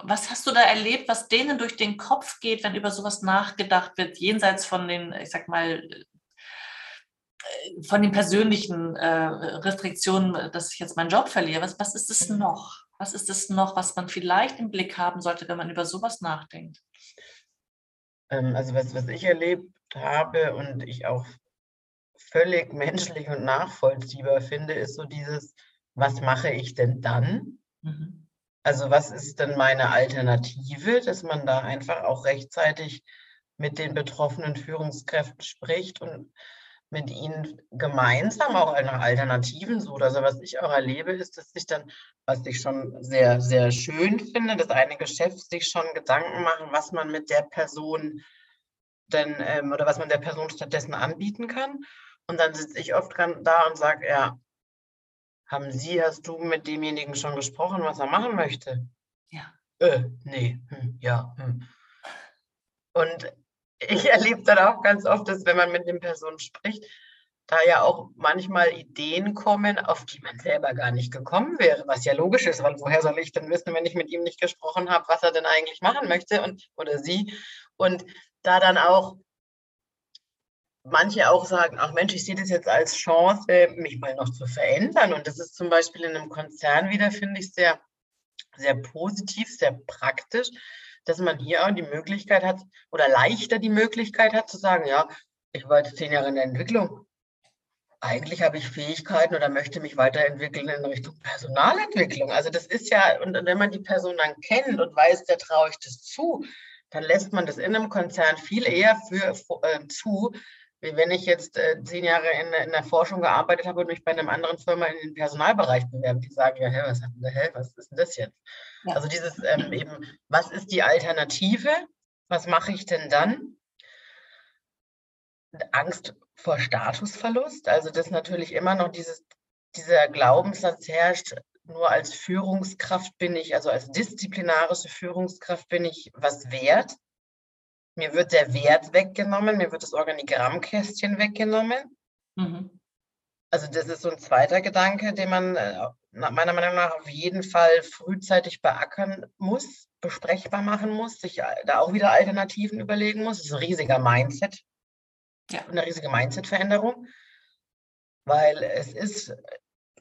was hast du da erlebt, was denen durch den Kopf geht, wenn über sowas nachgedacht wird, jenseits von den, ich sag mal, von den persönlichen äh, Restriktionen, dass ich jetzt meinen Job verliere? Was, was ist es noch? Was ist es noch, was man vielleicht im Blick haben sollte, wenn man über sowas nachdenkt? Ähm, also was, was ich erlebt habe und ich auch völlig [LAUGHS] menschlich und nachvollziehbar finde, ist so dieses, was mache ich denn dann? Mhm. Also was ist denn meine Alternative, dass man da einfach auch rechtzeitig mit den betroffenen Führungskräften spricht und mit ihnen gemeinsam auch nach Alternativen sucht. Also was ich auch erlebe, ist, dass sich dann, was ich schon sehr, sehr schön finde, dass einige Chefs sich schon Gedanken machen, was man mit der Person denn ähm, oder was man der Person stattdessen anbieten kann. Und dann sitze ich oft da und sage, ja, haben Sie, hast du mit demjenigen schon gesprochen, was er machen möchte? Ja. Äh, nee, hm, ja. Hm. Und ich erlebe dann auch ganz oft, dass wenn man mit den Personen spricht, da ja auch manchmal Ideen kommen, auf die man selber gar nicht gekommen wäre, was ja logisch ist, weil woher soll ich denn wissen, wenn ich mit ihm nicht gesprochen habe, was er denn eigentlich machen möchte und oder sie? Und da dann auch manche auch sagen, ach Mensch, ich sehe das jetzt als Chance, mich mal noch zu verändern. Und das ist zum Beispiel in einem Konzern wieder, finde ich, sehr, sehr positiv, sehr praktisch, dass man hier die Möglichkeit hat oder leichter die Möglichkeit hat zu sagen, ja, ich war jetzt zehn Jahre in der Entwicklung. Eigentlich habe ich Fähigkeiten oder möchte mich weiterentwickeln in Richtung Personalentwicklung. Also das ist ja, und wenn man die Person dann kennt und weiß, der traue ich das zu, dann lässt man das in einem Konzern viel eher für, äh, zu, wenn ich jetzt äh, zehn Jahre in, in, der Forschung gearbeitet habe und mich bei einem anderen Firma in den Personalbereich bewerbe. Die sagen ja, hä, was, hä, was ist denn das jetzt? Ja. Also dieses ähm, eben, was ist die Alternative? Was mache ich denn dann? Angst vor Statusverlust. Also dass natürlich immer noch dieses, dieser Glaubenssatz herrscht, nur als Führungskraft bin ich, also als disziplinarische Führungskraft bin ich was wert. Mir wird der Wert weggenommen, mir wird das Organigrammkästchen weggenommen. Mhm. Also das ist so ein zweiter Gedanke, den man äh, meiner Meinung nach auf jeden Fall frühzeitig beackern muss, besprechbar machen muss, sich da auch wieder Alternativen überlegen muss. Das ist ein riesiger Mindset ja. eine riesige Mindset-Veränderung, weil es ist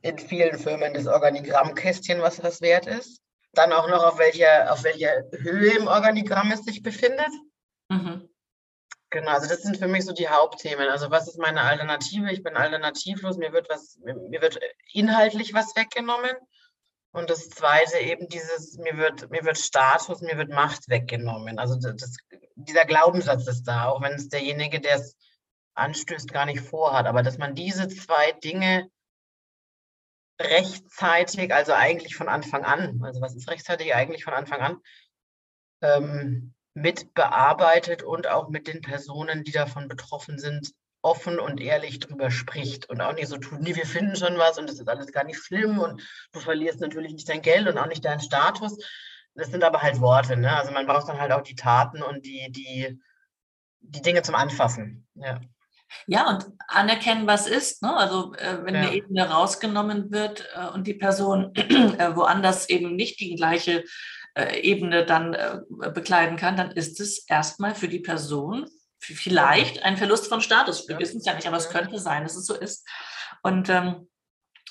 in vielen Firmen das Organigrammkästchen, was das wert ist. Dann auch noch, auf welcher, auf welcher Höhe im Organigramm es sich befindet. Mhm. Genau, also das sind für mich so die Hauptthemen. Also was ist meine Alternative? Ich bin alternativlos, mir wird was, mir wird inhaltlich was weggenommen. Und das zweite eben dieses, mir wird, mir wird Status, mir wird Macht weggenommen. Also das, dieser Glaubenssatz ist da, auch wenn es derjenige, der es anstößt, gar nicht vorhat. Aber dass man diese zwei Dinge rechtzeitig, also eigentlich von Anfang an, also was ist rechtzeitig eigentlich von Anfang an, ähm, mit bearbeitet und auch mit den Personen, die davon betroffen sind, offen und ehrlich drüber spricht und auch nicht so tut, nee, wir finden schon was und das ist alles gar nicht schlimm und du verlierst natürlich nicht dein Geld und auch nicht deinen Status. Das sind aber halt Worte, ne? Also man braucht dann halt auch die Taten und die, die, die Dinge zum Anfassen. Ja. Ja, und anerkennen, was ist. Ne? Also äh, wenn ja. eine Ebene rausgenommen wird äh, und die Person äh, woanders eben nicht die gleiche äh, Ebene dann äh, bekleiden kann, dann ist es erstmal für die Person vielleicht ein Verlust von Status. Wir wissen es ja nicht, aber es könnte sein, dass es so ist. Und ähm,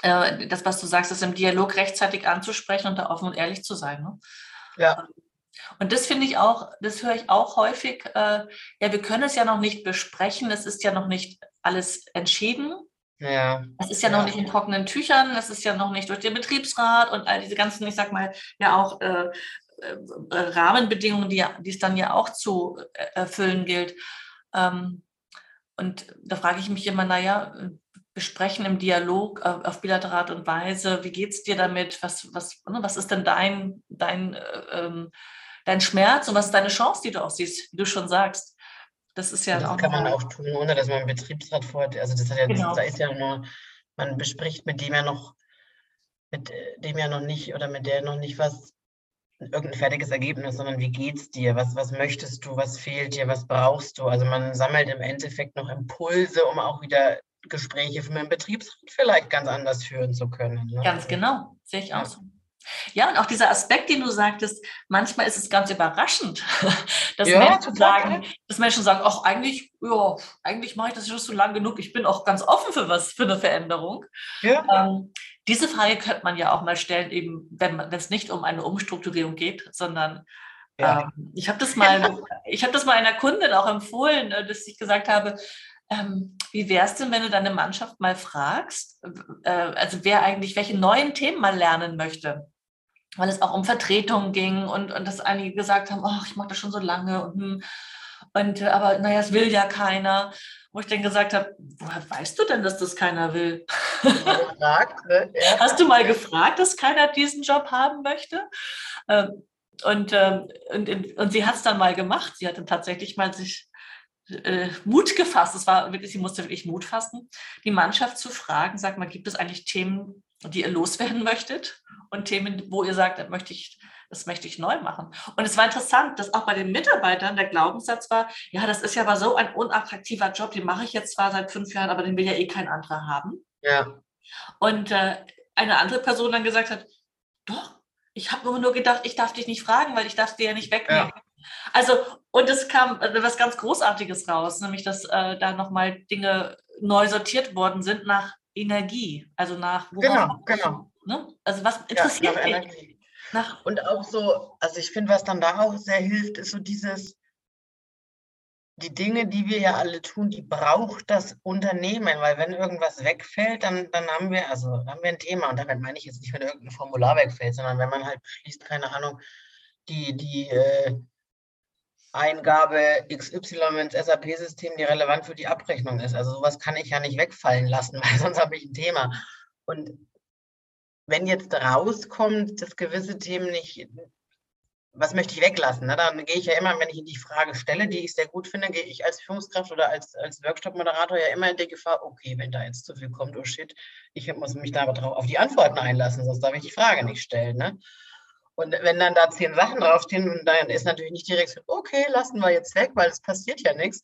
äh, das, was du sagst, ist im Dialog rechtzeitig anzusprechen und da offen und ehrlich zu sein. Ne? Ja. Und das finde ich auch, das höre ich auch häufig. Äh, ja, wir können es ja noch nicht besprechen, es ist ja noch nicht alles entschieden. Ja. Es ist ja, ja, noch nicht in trockenen Tüchern, es ist ja noch nicht durch den Betriebsrat und all diese ganzen, ich sag mal, ja auch äh, äh, Rahmenbedingungen, die, die es dann ja auch zu äh, erfüllen gilt. Ähm, und da frage ich mich immer, naja, besprechen im Dialog auf, bilaterale Art und Weise, wie geht es dir damit? Was, was, ne, was ist denn dein, dein äh, ähm, dein Schmerz und was ist deine Chance, die du auch siehst, wie du schon sagst. Das ist ja das kann man auch tun, ohne dass man einen Betriebsrat vor, also das hat ja, genau. da ist ja nur, man bespricht mit dem ja noch, mit dem ja noch nicht oder mit der noch nicht was irgendein fertiges Ergebnis, sondern wie geht's dir? Was, was möchtest du? Was fehlt dir? Was brauchst du? Also man sammelt im Endeffekt noch Impulse, um auch wieder Gespräche mit dem Betriebsrat vielleicht ganz anders führen zu können. Ne? Ganz genau, sehe ich auch so. Ja, und auch dieser Aspekt, den du sagtest, manchmal ist es ganz überraschend, [LAUGHS] dass, ja, Menschen, sagen, dass Menschen sagen, ach, eigentlich, ja, eigentlich mache ich das schon so lang genug, ich bin auch ganz offen für was, für eine Veränderung. Ja. Ähm, diese Frage könnte man ja auch mal stellen, eben wenn es nicht um eine Umstrukturierung geht, sondern ja. ähm, ich habe das mal, ich habe das mal einer Kundin auch empfohlen, äh, dass ich gesagt habe, ähm, wie wäre es denn, wenn du deine Mannschaft mal fragst, äh, also wer eigentlich welche neuen Themen mal lernen möchte? weil es auch um Vertretungen ging und, und dass einige gesagt haben, oh, ich mache das schon so lange und, hm, und aber naja, es will ja keiner. Wo ich dann gesagt habe, woher weißt du denn, dass das keiner will? Gefragt, ne? ja. Hast du mal gefragt, dass keiner diesen Job haben möchte? Ähm, und, ähm, und, und sie hat es dann mal gemacht. Sie hat dann tatsächlich mal sich äh, Mut gefasst. Es war wirklich, sie musste wirklich Mut fassen, die Mannschaft zu fragen, sag mal, gibt es eigentlich Themen, die ihr loswerden möchtet? und Themen, wo ihr sagt, das möchte ich, das möchte ich neu machen. Und es war interessant, dass auch bei den Mitarbeitern der Glaubenssatz war, ja, das ist ja aber so ein unattraktiver Job, den mache ich jetzt zwar seit fünf Jahren, aber den will ja eh kein anderer haben. Ja. Und äh, eine andere Person dann gesagt hat, doch, ich habe nur gedacht, ich darf dich nicht fragen, weil ich darf dir ja nicht wegnehmen. Ja. Also, und es kam äh, was ganz Großartiges raus, nämlich dass äh, da nochmal Dinge neu sortiert worden sind nach Energie, also nach Genau, genau. Ne? Also was interessiert ja, nach mich? Nach und auch so, also ich finde, was dann da auch sehr hilft, ist so dieses, die Dinge, die wir ja alle tun, die braucht das Unternehmen, weil wenn irgendwas wegfällt, dann, dann haben wir, also haben wir ein Thema. Und damit meine ich jetzt nicht, wenn irgendein Formular wegfällt, sondern wenn man halt beschließt, keine Ahnung, die, die äh, Eingabe XY ins SAP-System, die relevant für die Abrechnung ist. Also sowas kann ich ja nicht wegfallen lassen, [LAUGHS] weil sonst habe ich ein Thema. Und wenn jetzt rauskommt, dass gewisse Themen nicht, was möchte ich weglassen? Ne? Dann gehe ich ja immer, wenn ich die Frage stelle, die ich sehr gut finde, gehe ich als Führungskraft oder als, als Workshop-Moderator ja immer in die Gefahr, okay, wenn da jetzt zu viel kommt, oh shit, ich muss mich da aber drauf auf die Antworten einlassen, sonst darf ich die Frage nicht stellen. Ne? Und wenn dann da zehn Sachen draufstehen, dann ist natürlich nicht direkt so, okay, lassen wir jetzt weg, weil es passiert ja nichts,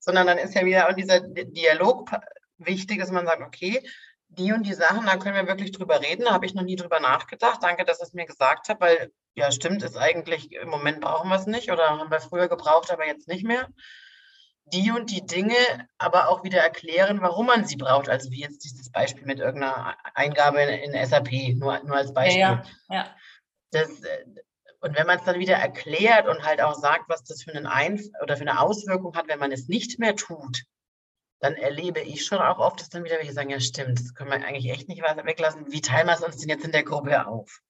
sondern dann ist ja wieder auch dieser Dialog wichtig, dass man sagt, okay, die und die Sachen, da können wir wirklich drüber reden, da habe ich noch nie drüber nachgedacht. Danke, dass es mir gesagt habt, weil ja, stimmt, ist eigentlich, im Moment brauchen wir es nicht oder haben wir früher gebraucht, aber jetzt nicht mehr. Die und die Dinge aber auch wieder erklären, warum man sie braucht. Also wie jetzt dieses Beispiel mit irgendeiner Eingabe in, in SAP, nur, nur als Beispiel. Ja, ja. Das, äh, und wenn man es dann wieder erklärt und halt auch sagt, was das für einen Einf oder für eine Auswirkung hat, wenn man es nicht mehr tut, dann erlebe ich schon auch oft, dass dann wieder welche sagen, ja stimmt, das können wir eigentlich echt nicht weglassen. Wie teilen wir es uns denn jetzt in der Gruppe auf?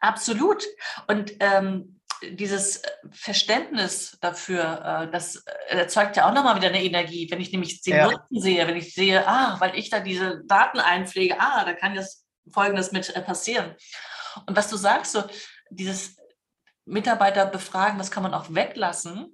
Absolut. Und ähm, dieses Verständnis dafür, äh, das erzeugt ja auch nochmal wieder eine Energie. Wenn ich nämlich den ja. Nutzen sehe, wenn ich sehe, ah, weil ich da diese Daten einpflege, ah, da kann jetzt Folgendes mit äh, passieren. Und was du sagst, so dieses Mitarbeiter befragen, das kann man auch weglassen.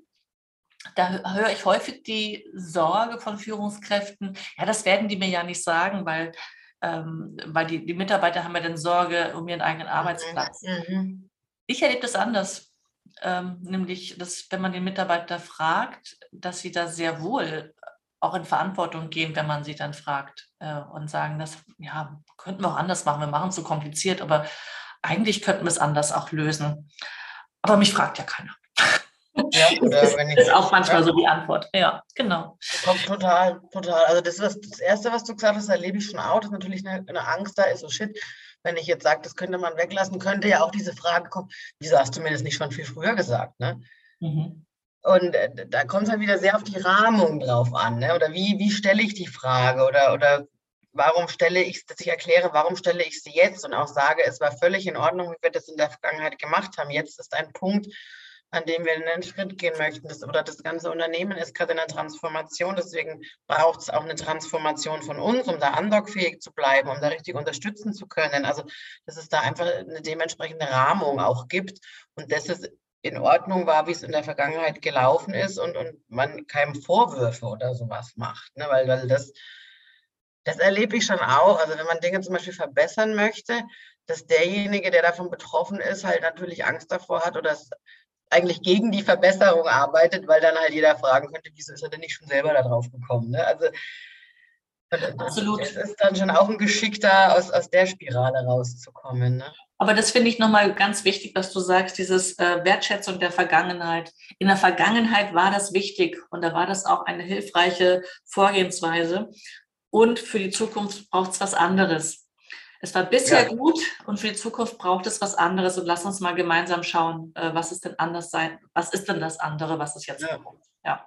Da höre ich häufig die Sorge von Führungskräften, ja, das werden die mir ja nicht sagen, weil, ähm, weil die, die Mitarbeiter haben ja dann Sorge um ihren eigenen Arbeitsplatz. Mhm. Ich erlebe das anders. Ähm, nämlich, dass wenn man den Mitarbeiter fragt, dass sie da sehr wohl auch in Verantwortung gehen, wenn man sie dann fragt äh, und sagen, das ja, könnten wir auch anders machen, wir machen es so kompliziert, aber eigentlich könnten wir es anders auch lösen. Aber mich fragt ja keiner. Ja, [LAUGHS] das ist auch manchmal ja. so die Antwort. Ja, genau. Total, total. Also das, was, das Erste, was du gesagt hast, erlebe ich schon auch, dass natürlich eine, eine Angst da ist, so shit, wenn ich jetzt sage, das könnte man weglassen, könnte ja auch diese Frage kommen, wieso hast du mir das nicht schon viel früher gesagt? Ne? Mhm. Und äh, da kommt es halt wieder sehr auf die Rahmung drauf an. Ne? Oder wie, wie stelle ich die Frage? Oder, oder warum stelle ich, dass ich erkläre, warum stelle ich sie jetzt und auch sage, es war völlig in Ordnung, wie wir das in der Vergangenheit gemacht haben. Jetzt ist ein Punkt, an dem wir einen Schritt gehen möchten. Das, oder das ganze Unternehmen ist gerade in der Transformation. Deswegen braucht es auch eine Transformation von uns, um da andockfähig zu bleiben, um da richtig unterstützen zu können. Also, dass es da einfach eine dementsprechende Rahmung auch gibt und dass es in Ordnung war, wie es in der Vergangenheit gelaufen ist und, und man keinem Vorwürfe oder sowas macht. Ne? Weil, weil das das erlebe ich schon auch. Also wenn man Dinge zum Beispiel verbessern möchte, dass derjenige, der davon betroffen ist, halt natürlich Angst davor hat oder eigentlich gegen die Verbesserung arbeitet, weil dann halt jeder fragen könnte, wieso ist er denn nicht schon selber da drauf gekommen? Ne? Also Absolut. Das ist dann schon auch ein Geschick da, aus, aus der Spirale rauszukommen. Ne? Aber das finde ich nochmal ganz wichtig, dass du sagst, dieses äh, Wertschätzung der Vergangenheit. In der Vergangenheit war das wichtig und da war das auch eine hilfreiche Vorgehensweise und für die Zukunft braucht es was anderes. Es war bisher ja. gut und für die Zukunft braucht es was anderes und lass uns mal gemeinsam schauen, äh, was ist denn anders sein, was ist denn das andere, was es jetzt ja. braucht. Ja.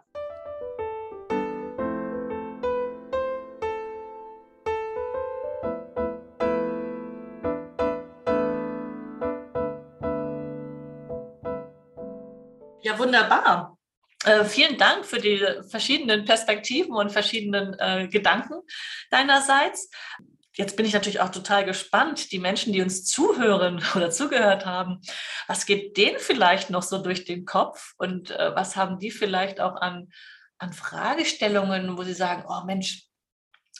Ja, wunderbar. Äh, vielen Dank für die verschiedenen Perspektiven und verschiedenen äh, Gedanken deinerseits. Jetzt bin ich natürlich auch total gespannt, die Menschen, die uns zuhören [LAUGHS] oder zugehört haben, was geht denen vielleicht noch so durch den Kopf und äh, was haben die vielleicht auch an, an Fragestellungen, wo sie sagen, oh Mensch,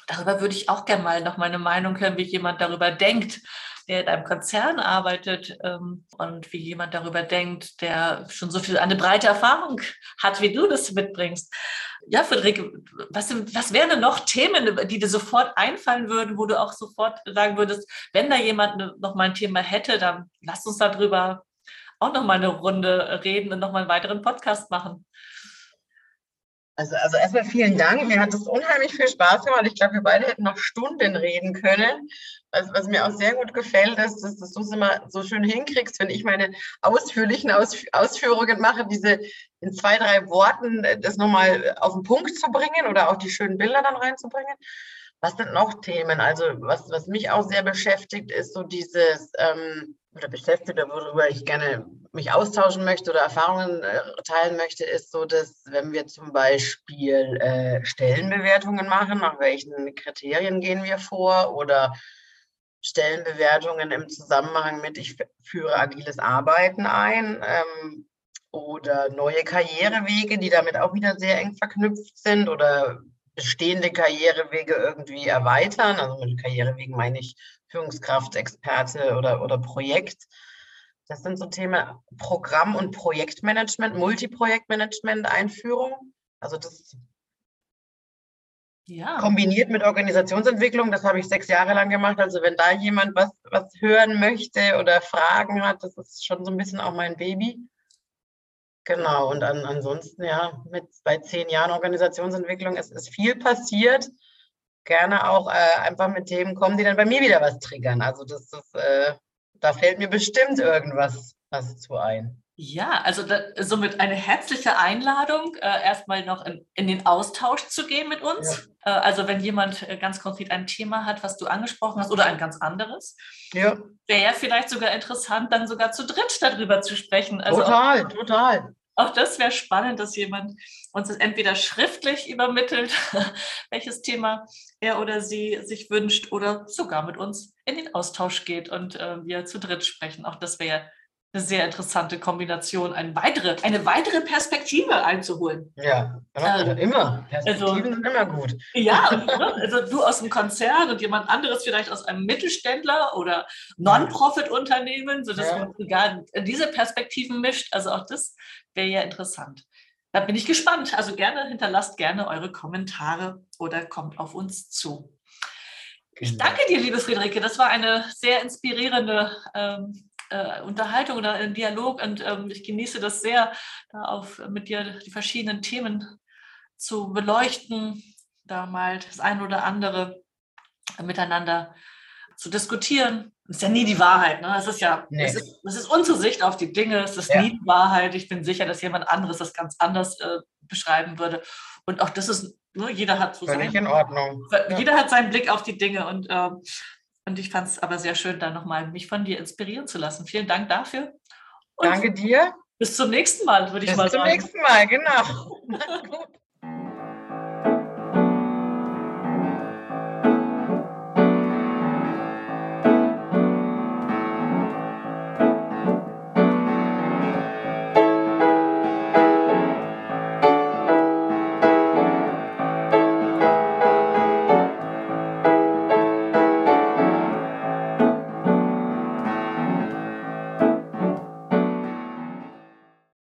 darüber würde ich auch gerne mal noch meine Meinung hören, wie jemand darüber denkt. Der in einem Konzern arbeitet ähm, und wie jemand darüber denkt, der schon so viel eine breite Erfahrung hat, wie du das mitbringst. Ja, Friederike, was, was wären denn noch Themen, die dir sofort einfallen würden, wo du auch sofort sagen würdest, wenn da jemand ne, noch mal ein Thema hätte, dann lass uns darüber auch noch mal eine Runde reden und noch mal einen weiteren Podcast machen. Also, also erstmal vielen Dank. Mir hat es unheimlich viel Spaß gemacht. Ich glaube, wir beide hätten noch Stunden reden können. Was, was mir auch sehr gut gefällt, ist, dass, dass du es immer so schön hinkriegst, wenn ich meine ausführlichen Aus, Ausführungen mache, diese in zwei, drei Worten äh, das nochmal auf den Punkt zu bringen oder auch die schönen Bilder dann reinzubringen. Was sind noch Themen? Also was, was mich auch sehr beschäftigt, ist so dieses, ähm, oder beschäftigt, worüber ich gerne mich austauschen möchte oder Erfahrungen äh, teilen möchte, ist so, dass wenn wir zum Beispiel äh, Stellenbewertungen machen, nach welchen Kriterien gehen wir vor oder Stellenbewertungen im Zusammenhang mit, ich führe agiles Arbeiten ein ähm, oder neue Karrierewege, die damit auch wieder sehr eng verknüpft sind oder bestehende Karrierewege irgendwie erweitern. Also mit Karrierewegen meine ich Führungskraft, Experte oder, oder Projekt. Das sind so Themen Programm- und Projektmanagement, Multiprojektmanagement, Einführung. Also das ja. kombiniert mit Organisationsentwicklung, das habe ich sechs Jahre lang gemacht. Also wenn da jemand was, was hören möchte oder Fragen hat, das ist schon so ein bisschen auch mein Baby. Genau, und an, ansonsten, ja, mit bei zehn Jahren Organisationsentwicklung ist, ist viel passiert. Gerne auch äh, einfach mit Themen kommen, die dann bei mir wieder was triggern. Also das ist, äh, da fällt mir bestimmt irgendwas was zu ein. Ja, also da, somit eine herzliche Einladung, äh, erstmal noch in, in, den Austausch zu gehen mit uns. Ja. Äh, also wenn jemand äh, ganz konkret ein Thema hat, was du angesprochen hast, oder ein ganz anderes, ja. wäre ja vielleicht sogar interessant, dann sogar zu dritt darüber zu sprechen. Also total, auch, total. Auch das wäre spannend, dass jemand uns entweder schriftlich übermittelt, [LAUGHS] welches Thema er oder sie sich wünscht, oder sogar mit uns in den Austausch geht und äh, wir zu dritt sprechen. Auch das wäre eine sehr interessante Kombination, eine weitere, eine weitere Perspektive einzuholen. Ja, also, immer. Perspektiven also, sind immer gut. Ja, ne, also du aus dem Konzern und jemand anderes vielleicht aus einem Mittelständler oder Non-Profit-Unternehmen, sodass ja. man sogar diese Perspektiven mischt. Also auch das wäre ja interessant. Da bin ich gespannt. Also gerne hinterlasst gerne eure Kommentare oder kommt auf uns zu. Ich genau. danke dir, liebe Friederike. Das war eine sehr inspirierende ähm, äh, Unterhaltung oder ein Dialog und ähm, ich genieße das sehr, da auf, mit dir die verschiedenen Themen zu beleuchten, da mal das eine oder andere miteinander zu diskutieren. Das ist ja nie die Wahrheit. Ne? Das ist ja, nee. das, ist, das ist unsere Sicht auf die Dinge. Es ist ja. nie die Wahrheit. Ich bin sicher, dass jemand anderes das ganz anders äh, beschreiben würde. Und auch das ist, ne, jeder hat so Völlig seinen, in Ordnung. Jeder ja. hat seinen Blick auf die Dinge und ähm, und ich fand es aber sehr schön, da nochmal mich von dir inspirieren zu lassen. Vielen Dank dafür. Und Danke dir. Bis zum nächsten Mal, würde ich bis mal sagen. Bis zum nächsten Mal, genau. [LAUGHS]